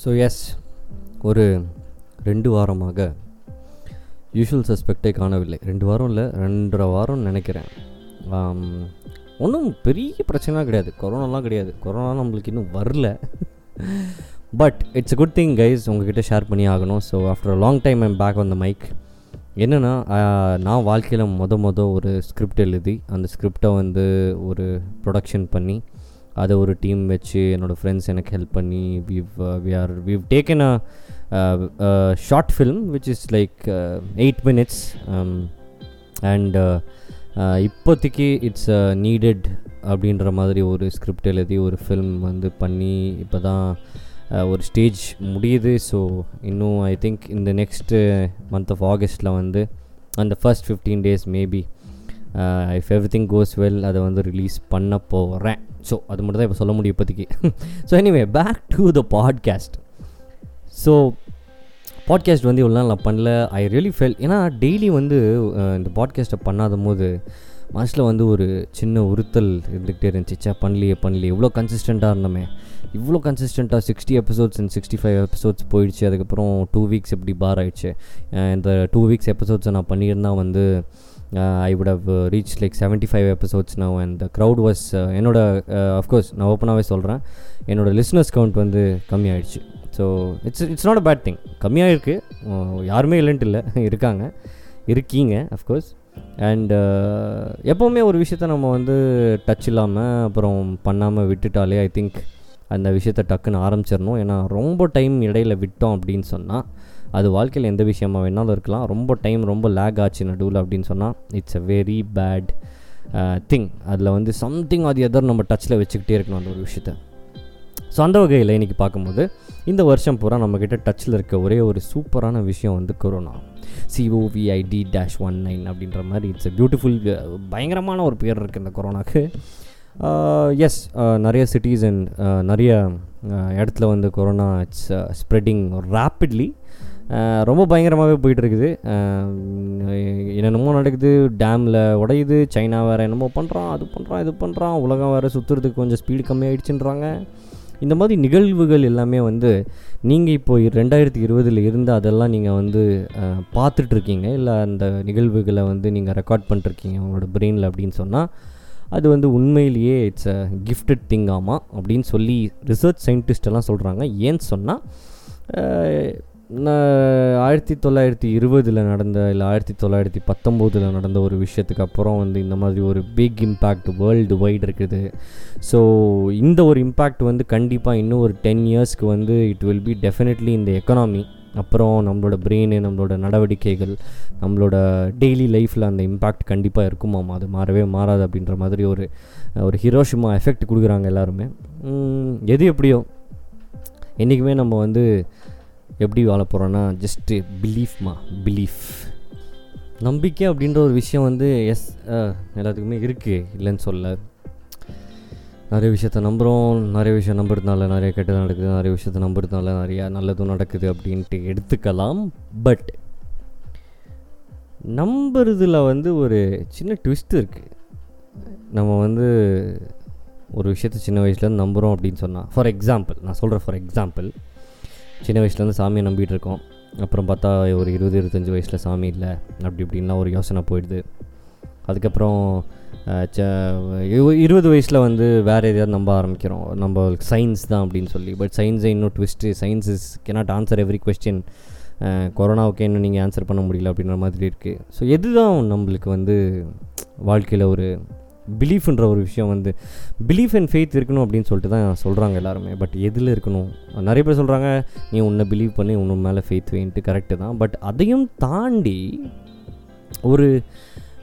So S ஒரு ரெண்டு வாரமாக யூஷுவல் சஸ்பெக்டே காணவில்லை. ரெண்டு வாரம் இல்லை ரெண்டரை வாரம் நினைக்கிறேன். ஒன்றும் பெரிய பிரச்சனைலாம் கிடையாது. கொரோனாலாம் கிடையாது. கொரோனா நம்மளுக்கு இன்னும் வரல. But it's good thing guys உங்ககிட்ட ஷேர் பண்ணி ஆகணும். So after long time I'm back on the mic என்னென்னா நான் வாழ்க்கையில் மொத மொதல் ஒரு ஸ்கிரிப்ட் எழுதி அந்த ஸ்கிரிப்டை வந்து ஒரு ப்ரொடக்ஷன் பண்ணி அதை ஒரு டீம் வச்சு என்னோடய ஃப்ரெண்ட்ஸ் எனக்கு ஹெல்ப் பண்ணி we've we are we've taken a short film which is like eight minutes and இப்போதைக்கு இட்ஸ் நீடட் அப்படின்ற மாதிரி ஒரு ஸ்கிரிப்ட் எழுதி ஒரு ஃபில்ம் வந்து பண்ணி இப்போ தான் uh, ஒரு ஸ்டேஜ் முடியுது. ஸோ இன்னும் ஐ திங்க் இந்த நெக்ஸ்ட்டு மந்த் ஆஃப் ஆகஸ்ட்டில் வந்து அந்த first fifteen days maybe if everything goes well அதை வந்து ரிலீஸ் பண்ண போகிறேன் ஸோ அது மட்டும் தான் இப்போ சொல்ல முடியும் இப்போதைக்கு. So anyway back to the podcast so podcast வந்து இவ்வளோ நாள் நான் பண்ணல. ஐ ரியலி ஃபெல் ஏன்னா டெய்லி வந்து uh, இந்த பாட்காஸ்ட்டை பண்ணாத போது மனசில் வந்து ஒரு சின்ன உறுத்தல் இருந்துகிட்டே இருந்துச்சு. சே பண்ணலையே பண்ணலையே. இவ்வளோ கன்சிஸ்டண்ட்டாக இருந்தோமே. இவ்வளோ கன்சிஸ்டண்ட்டாக sixty episodes and sixty five episodes போயிடுச்சு. அதுக்கப்புறம் டூ வீக்ஸ் எப்படி பார் ஆயிடுச்சு. Uh, இந்த டூ வீக்ஸ் எபிசோட்ஸை நான் பண்ணியிருந்தால் வந்து I would have reach like seventy five episodes நான் அண்ட் த க்ரௌட் வாஸ் என்னோட அஃப்கோர்ஸ் நான் ஓப்பனாகவே சொல்கிறேன் என்னோடய லிஸ்னஸ் கவுண்ட் வந்து கம்மியாயிடுச்சு. So it's it's not a bad thing கம்மியாக இருக்குது யாருமே இல்லைன்ட்டு இல்லை. இருக்காங்க. இருக்கீங்க அஃப்கோர்ஸ் அண்ட் எப்போவுமே ஒரு விஷயத்த நம்ம வந்து டச் இல்லாமல் அப்புறம் பண்ணாமல் விட்டுட்டாலே ஐ திங்க் அந்த விஷயத்த டக்குன்னு ஆரம்பிச்சிடணும். ஏன்னா ரொம்ப டைம் இடையில விட்டோம் அப்படின்னு சொன்னால் அது வாழ்க்கையில் எந்த விஷயமா வேணாலும் இருக்கலாம். ரொம்ப டைம் ரொம்ப லேக் ஆச்சு நடுவில் அப்படின்னு சொன்னால் it's a very bad thing அதில் வந்து சம்திங் அது எதர் நம்ம டச்சில் வச்சுக்கிட்டே இருக்கணும் அந்த ஒரு விஷயத்த. ஸோ அந்த வகையில் இன்றைக்கி பார்க்கும்போது இந்த வருஷம் பூரா நம்மக்கிட்ட டச்சில் இருக்க ஒரே ஒரு சூப்பரான விஷயம் வந்து corona COVID dash one nine அப்படின்ற மாதிரி இட்ஸ் எ பியூட்டிஃபுல் பயங்கரமான ஒரு பேர் இருக்குது இந்த கொரோனாக்கு எஸ் uh, uh, நிறைய சிட்டிஸ் அண்ட் uh, நிறைய இடத்துல வந்து கொரோனா இட்ஸ் ஸ்ப்ரெட்டிங் ரேப்பிட்லி ரொம்ப பயங்கரமாகவே போயிட்டுருக்குது. என்னென்னமோ நடக்குது. டேமில் உடையுது. சைனா வேறு என்னமோ பண்ணுறான் அது பண்ணுறான் இது பண்ணுறான் உலகம் வேறு சுற்றுறதுக்கு கொஞ்சம் ஸ்பீடு கம்மியாயிடுச்சுன்றாங்க. இந்த மாதிரி நிகழ்வுகள் எல்லாமே வந்து நீங்கள் இப்போ ரெண்டாயிரத்தி இருபதில் இருந்து அதெல்லாம் நீங்கள் வந்து பார்த்துட்ருக்கீங்க? இல்லை அந்த நிகழ்வுகளை வந்து நீங்கள் ரெக்கார்ட் பண்ணிருக்கீங்க உங்களோட பிரெயினில் அப்படின்னு சொன்னால் அது வந்து உண்மையிலேயே இட்ஸ் அ கிஃப்டட் திங் ஆமாம் அப்படின்னு சொல்லி ரிசர்ச் சயின்டிஸ்டெல்லாம் சொல்கிறாங்க ஏன்னு சொன்னால் ஆயிரத்தி தொள்ளாயிரத்தி இருபதில் நடந்த இல்லை ஆயிரத்தி தொள்ளாயிரத்தி பத்தொம்போதில் நடந்த ஒரு விஷயத்துக்கு அப்புறம் வந்து இந்த மாதிரி ஒரு பிக் இம்பேக்ட் வேர்ல்டு வைட் இருக்குது. ஸோ இந்த ஒரு இம்பேக்ட் வந்து கண்டிப்பாக இன்னும் ஒரு டென் இயர்ஸ்க்கு வந்து இட் வில் பி டெஃபினெட்லி இந்த எக்கனாமி அப்புறம் நம்மளோட பிரெயின் நம்மளோட நடவடிக்கைகள் நம்மளோட டெய்லி லைஃப்பில் அந்த இம்பேக்ட் கண்டிப்பாக இருக்குமாம் அது மாறவே மாறாது அப்படின்ற மாதிரி ஒரு ஒரு ஹீரோஷிமா எஃபெக்ட் கொடுக்குறாங்க எல்லாருமே. எது எப்படியோ என்றைக்குமே நம்ம வந்து எப்படி வாழ போகிறோன்னா ஜஸ்ட்டு பிலீஃப்மா பிலீஃப் நம்பிக்கை அப்படின்ற ஒரு விஷயம் வந்து எஸ் எல்லாத்துக்குமே இருக்குது இல்லைன்னு சொல்ல. நிறைய விஷயத்த நம்புகிறோம் நிறைய விஷயம் நம்புறதுனால நிறைய கெட்டது நடக்குது நிறைய விஷயத்த நம்புறதுனால நிறையா நல்லதும் நடக்குது அப்படின்ட்டு எடுத்துக்கலாம். பட் நம்புறதுல வந்து ஒரு சின்ன ட்விஸ்ட் இருக்குது நம்ம வந்து ஒரு விஷயத்த சின்ன வயசுலேருந்து நம்புகிறோம் அப்படின்னு சொன்னால் ஃபார் எக்ஸாம்பிள் நான் சொல்கிறேன் ஃபார் எக்ஸாம்பிள் சின்ன வயசுலேருந்து சாமியை நம்பிகிட்டு இருக்கோம் அப்புறம் பார்த்தா ஒரு இருபது இருபத்தஞ்சி வயசில் சாமி இல்லை அப்படி இப்படின்லாம் ஒரு யோசனை போயிடுது. அதுக்கப்புறம் இருபது வயசில் வந்து வேறு எதையாவது நம்ப ஆரம்பிக்கிறோம். நம்ம சயின்ஸ் தான் அப்படின்னு சொல்லி. பட் சயின்ஸை இன்னும் twist science is cannot answer every question கொரோனாவுக்கு இன்னும் நீங்கள் ஆன்சர் பண்ண முடியல அப்படின்ற மாதிரி இருக்குது ஸோ எது தான் நம்மளுக்கு வந்து வாழ்க்கையில் ஒரு பிலீஃப்ன்ற ஒரு விஷயம் வந்து பிலீஃப் அண்ட் ஃபெய்த் இருக்கணும் அப்படின்னு சொல்லிட்டு தான் சொல்கிறாங்க எல்லாருமே. பட் எதில் இருக்கணும்? நிறைய பேர் சொல்கிறாங்க நீ உன்னை பிலீவ் பண்ணி உன் மேலே ஃபெய்த் வேன்ட்டு கரெக்டு தான். பட் அதையும் தாண்டி ஒரு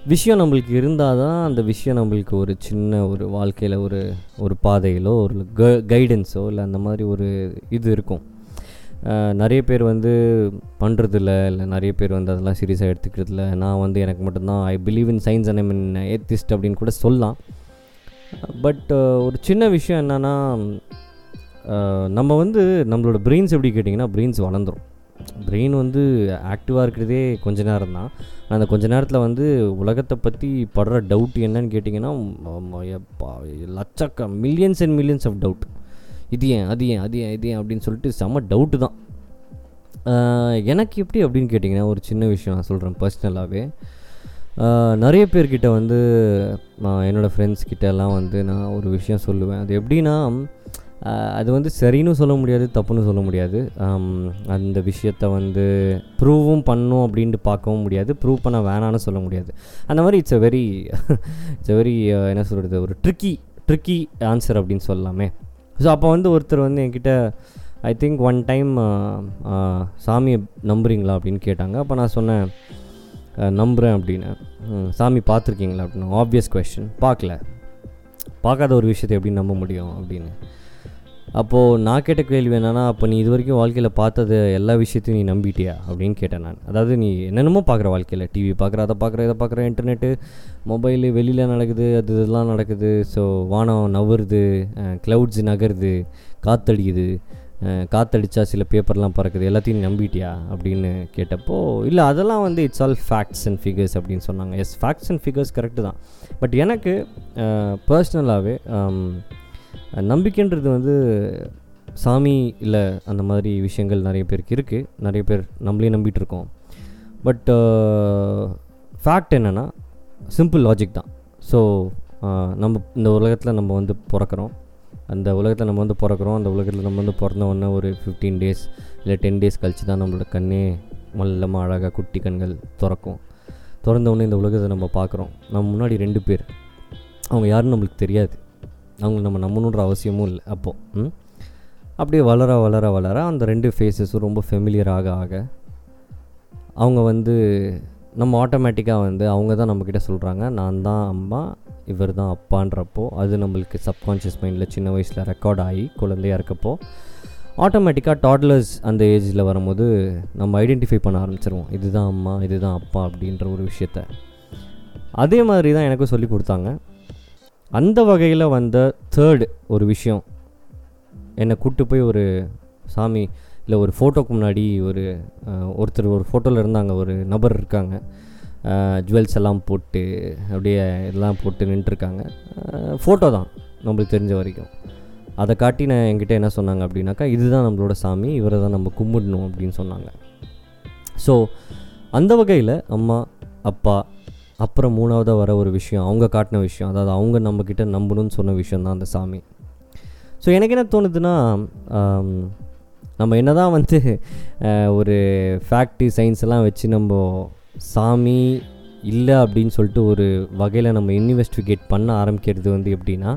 விஷயம் நம்மளுக்கு இருந்தால் தான் அந்த விஷயம் நம்மளுக்கு ஒரு சின்ன ஒரு வாழ்க்கையில் ஒரு ஒரு பாதையிலோ ஒரு க கைடன்ஸோ இல்லை அந்த மாதிரி ஒரு இது இருக்கும். நிறைய பேர் வந்து பண்ணுறதில்ல இல்லை நிறைய பேர் வந்து அதெல்லாம் சீரியஸாக எடுத்துக்கிறதில்ல. நான் வந்து எனக்கு மட்டும்தான் I believe in science and I mean atheist அப்படின்னு கூட சொல்லலாம். பட் ஒரு சின்ன விஷயம் என்னென்னா நம்ம வந்து நம்மளோட பிரெயின்ஸ் எப்படி கேட்டிங்கன்னா பிரெயின்ஸ் வளர்ந்துடும் பிரெயின் வந்து ஆக்டிவாக இருக்கிறதே கொஞ்ச நேரம் தான். அந்த கொஞ்ச நேரத்தில் வந்து உலகத்தை பற்றி படுற டவுட் என்னன்னு கேட்டிங்கன்னா லட்சக்க millions and millions of doubt இது ஏன் அது ஏன் அது ஏன் இது ஏன் அப்படின்னு சொல்லிட்டு செம்ம டவுட்டு தான். எனக்கு எப்படி அப்படின்னு கேட்டிங்கன்னா ஒரு சின்ன விஷயம் நான் சொல்கிறேன் பர்சனலாகவே நிறைய பேர்கிட்ட வந்து நான் என்னோடய ஃப்ரெண்ட்ஸ் கிட்ட எல்லாம் வந்து நான் ஒரு விஷயம் சொல்லுவேன். அது எப்படின்னா அது வந்து சரின்னு சொல்ல முடியாது தப்புன்னு சொல்ல முடியாது. அந்த விஷயத்த வந்து ப்ரூவும் பண்ணும் அப்படின்ட்டு பார்க்கவும் முடியாது. ப்ரூவ் பண்ண வேணான்னு சொல்ல முடியாது. அந்த மாதிரி it's a very it's a very என்ன சொல்கிறது ஒரு ட்ரிக்கி ட்ரிக்கி ஆன்சர் அப்படின்னு சொல்லலாமே. ஸோ அப்போ வந்து ஒருத்தர் வந்து என்கிட்ட ஐ திங்க் ஒன் டைம் சாமியை நம்புறீங்களா? அப்படின்னு கேட்டாங்க. அப்போ நான் சொன்னேன் நம்புகிறேன் அப்படின்னு. சாமி பார்த்துருக்கீங்களா? அப்படின்னு. ஆப்வியஸ் கொஷின் பார்க்கல. பார்க்காத ஒரு விஷயத்தை எப்படி நம்ப முடியும்? அப்படின்னு. அப்போது நான் கேட்ட கேள்வி என்னென்னா அப்போ நீ இது வரைக்கும் வாழ்க்கையில் பார்த்தது எல்லா விஷயத்தையும் நீ நம்பிட்டியா? அப்படின்னு கேட்டேன் நான். அதாவது நீ என்னென்னமோ பார்க்குற வாழ்க்கையில் டிவி பார்க்குற அதை பார்க்குற இதை பார்க்குற இன்டர்நெட்டு மொபைலு வெளியில் நடக்குது அது இதெல்லாம் நடக்குது. ஸோ வானம் நவருது க்ளவுட்ஸ் நகருது காத்தடிக்குது அஹ், காத்தடிச்சா சில பேப்பர்லாம் பறக்குது எல்லாத்தையும் நம்பிட்டியா? அப்படின்னு கேட்டப்போ இல்லை அதெல்லாம் வந்து it's all facts and figures அப்படின்னு சொன்னாங்க. Yes facts and figures correct தான். பட் எனக்கு பர்சனலாகவே நம்பிக்கைன்றது வந்து சாமி இல்லை அந்த மாதிரி விஷயங்கள் நிறைய பேருக்கு இருக்குது நிறைய பேர் நம்மளே நம்பிகிட்ருக்கோம் இருக்கோம் பட் uh, ஃபேக்ட் என்னென்னா சிம்பிள் லாஜிக் தான். ஸோ uh, நம்ம இந்த உலகத்தில் நம்ம வந்து பிறக்கிறோம். அந்த உலகத்தில் நம்ம வந்து பிறக்கிறோம். அந்த உலகத்தில் நம்ம வந்து பிறந்த உடனே ஒரு ஃபிஃப்டீன் டேஸ் இல்லை டென் டேஸ் கழிச்சு தான் நம்மளோட கண்ணே மல்லமாக அழகாக குட்டி கண்கள் திறக்கும். திறந்த உடனே இந்த உலகத்தை நம்ம பார்க்குறோம். நம்ம முன்னாடி ரெண்டு பேர். அவங்க யாருன்னு நம்மளுக்கு தெரியாது. அவங்களை நம்ம நம்பணுன்ற அவசியமும் இல்லை அப்போது ம்? அப்படியே வளர வளர வளர அந்த ரெண்டு ஃபேஸஸும் ரொம்ப ஃபெமிலியர் ஆக ஆக அவங்க வந்து நம்ம ஆட்டோமேட்டிக்காக வந்து அவங்க தான் நம்மக்கிட்ட சொல்கிறாங்க நான் தான் அம்மா இவர் தான் அப்பான்றப்போ அது நம்மளுக்கு சப்கான்ஷியஸ் மைண்டில் சின்ன வயசில் ரெக்கார்ட் ஆகி குழந்தையா இருக்கப்போ ஆட்டோமேட்டிக்காக டாட்லர்ஸ் அந்த ஏஜில் வரும்போது நம்ம ஐடென்டிஃபை பண்ண ஆரம்பிச்சிருவோம். இதுதான் அம்மா இதுதான் அப்பா அப்படின்ற ஒரு விஷயத்த. அதே மாதிரி தான் எனக்கும் சொல்லி கொடுத்தாங்க. அந்த வகையில் வந்த தேர்டு ஒரு விஷயம். என்னை கூப்பிட்டு போய் ஒரு சாமி இல்லை ஒரு ஃபோட்டோக்கு முன்னாடி ஒரு ஒருத்தர் ஒரு ஃபோட்டோவில் இருந்தாங்க. ஒரு நபர் இருக்காங்க. ஜுவல்ஸ் எல்லாம் போட்டு அப்படியே எல்லாம் போட்டு நின்றுருக்காங்க. ஃபோட்டோ தான் நம்மளுக்கு தெரிஞ்ச வரைக்கும். அதை காட்டி நான் என்கிட்ட என்ன சொன்னாங்க அப்படின்னாக்கா இதுதான் நம்மளோட சாமி இவரை தான் நம்ம கும்பிடணும் அப்படின்னு சொன்னாங்க. ஸோ அந்த வகையில் அம்மா அப்பா அப்புறம் மூணாவதாக வர ஒரு விஷயம் அவங்க காட்டின விஷயம் அதாவது அவங்க நம்மக்கிட்ட நம்பணும்னு சொன்ன விஷயம் தான் அந்த சாமி. ஸோ எனக்கு என்ன தோணுதுன்னா நம்ம என்ன தான் வந்து ஒரு ஃபேக்ட்ரி சயின்ஸ் எல்லாம் வச்சு நம்ம சாமி இல்லை அப்படின்னு சொல்லிட்டு ஒரு வகையில் நம்ம இன்வெஸ்டிகேட் பண்ண ஆரம்பிக்கிறது வந்து எப்படின்னா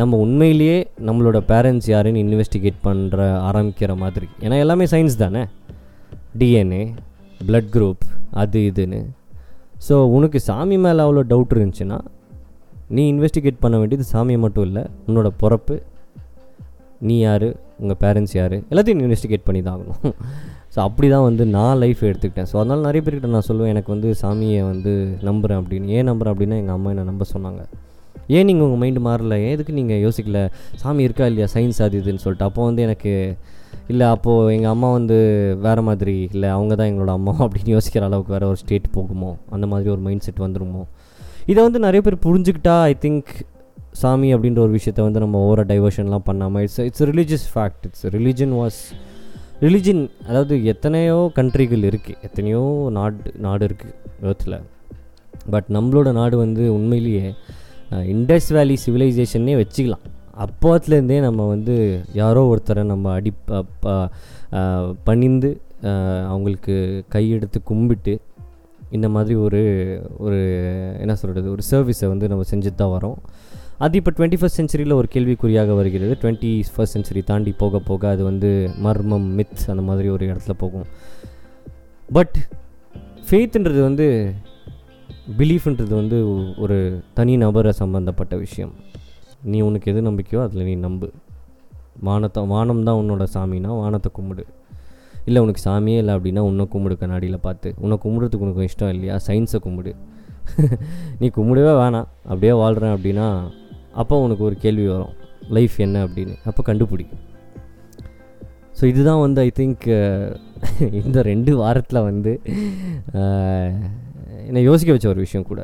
நம்ம உண்மையிலேயே நம்மளோட பேரண்ட்ஸ் யாருன்னு இன்வெஸ்டிகேட் பண்ணுற ஆரம்பிக்கிற மாதிரி. ஏன்னா எல்லாமே சயின்ஸ் தானே? டிஎன்ஏ ப்ளட் குரூப் அது இதுன்னு. ஸோ உனக்கு சாமி மேலே அவ்வளோ டவுட் இருந்துச்சுன்னா நீ இன்வெஸ்டிகேட் பண்ண வேண்டியது சாமியை மட்டும் இல்லை உன்னோட பிறப்பு நீ யார் உங்கள் பேரண்ட்ஸ் யார் எல்லாத்தையும் இன்வெஸ்டிகேட் பண்ணி தான் ஆகணும். ஸோ அப்படி தான் வந்து நான் லைஃப் எடுத்துக்கிட்டேன். ஸோ அதனால் நிறைய பேர்கிட்ட நான் சொல்லுவேன் எனக்கு வந்து சாமியை வந்து நம்புகிறேன் அப்படின்னு. ஏன் நம்புகிறேன் அப்படின்னா எங்கள் அம்மா என்னை நம்ப சொன்னாங்க. ஏன் நீங்கள் உங்கள் மைண்டு மாறல? ஏன் எதுக்கு நீங்கள் யோசிக்கல? சாமி இருக்கா இல்லையா? சயின்ஸ் அது இதுன்னு சொல்லிட்டு. அப்போ வந்து எனக்கு இல்லை அப்போது எங்கள் அம்மா வந்து வேறு மாதிரி இல்லை அவங்க தான் எங்களோட அம்மா அப்படின்னு யோசிக்கிற அளவுக்கு வேறு ஒரு ஸ்டேட் போகுமோ அந்த மாதிரி ஒரு மைண்ட் செட் வந்துருமோ? இதை வந்து நிறைய பேர் புரிஞ்சுக்கிட்டா ஐ திங்க் சாமி அப்படின்ற ஒரு விஷயத்த வந்து நம்ம ஓவர டைவர்ஷன்லாம் பண்ணாமல் it's it's religious fact it's religion was religion அதாவது எத்தனையோ கண்ட்ரிகள் இருக்குது எத்தனையோ நாடு நாடு இருக்குது ஏர்த்தில் பட் நம்மளோட நாடு வந்து உண்மையிலேயே இண்டஸ் வேலி சிவிலைசேஷன்னே வச்சுக்கலாம். அப்போத்துலேருந்தே நம்ம வந்து யாரோ ஒருத்தரை நம்ம அடி ப- ப- பணிந்து அவங்களுக்கு கையெடுத்து கும்பிட்டு இந்த மாதிரி ஒரு ஒரு என்ன சொல்கிறது ஒரு சர்வீஸை வந்து நம்ம செஞ்சுட்டு தான் வரோம். அது இப்போ டுவெண்ட்டி ஃபஸ்ட் செஞ்சுரியில் ஒரு கேள்விக்குறியாக வருகிறது. டுவெண்ட்டி ஃபஸ்ட் செஞ்சுரி தாண்டி போக போக அது வந்து மர்மம் மித் அந்த மாதிரி ஒரு இடத்துல போகும். பட் ஃபெய்த்ன்றது வந்து பிலீஃப்ன்றது வந்து ஒரு தனி நபரை சம்மந்தப்பட்ட விஷயம். நீ உனக்கு எது நம்பிக்கையோ அதில் நீ நம்பு. வானத்தை வானம் தான் உன்னோட சாமினா வானத்தை கும்பிடு. இல்லை உனக்கு சாமியே இல்லை அப்படின்னா உன்னை கும்பிடு கண்ணாடியில் பார்த்து. உன்னை கும்பிடுறதுக்கு உனக்கு இஷ்டம் இல்லையா? சயின்ஸை கும்பிடு. நீ கும்பிடவே வேணாம். அப்படியே வாழ்கிறேன் அப்படின்னா அப்போ உனக்கு ஒரு கேள்வி வரும். லைஃப் என்ன? அப்படின்னு. அப்போ கண்டுபிடி ஸோ இதுதான் வந்து ஐ திங்க் இந்த ரெண்டு வாரத்தில் வந்து என்னை யோசிக்க வச்ச ஒரு விஷயம் கூட.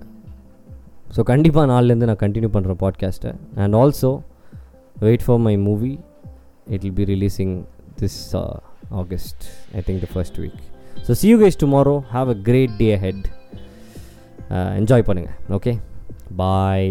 ஸோ கண்டிப்பாக நாள்லேருந்து நான் கண்டினியூ பண்ணுறேன் பாட்காஸ்ட்டை and also wait for my movie it will be releasing this August I think the first week so see you guys tomorrow have a great day head enjoy பண்ணுங்கள் ஓகே பாய்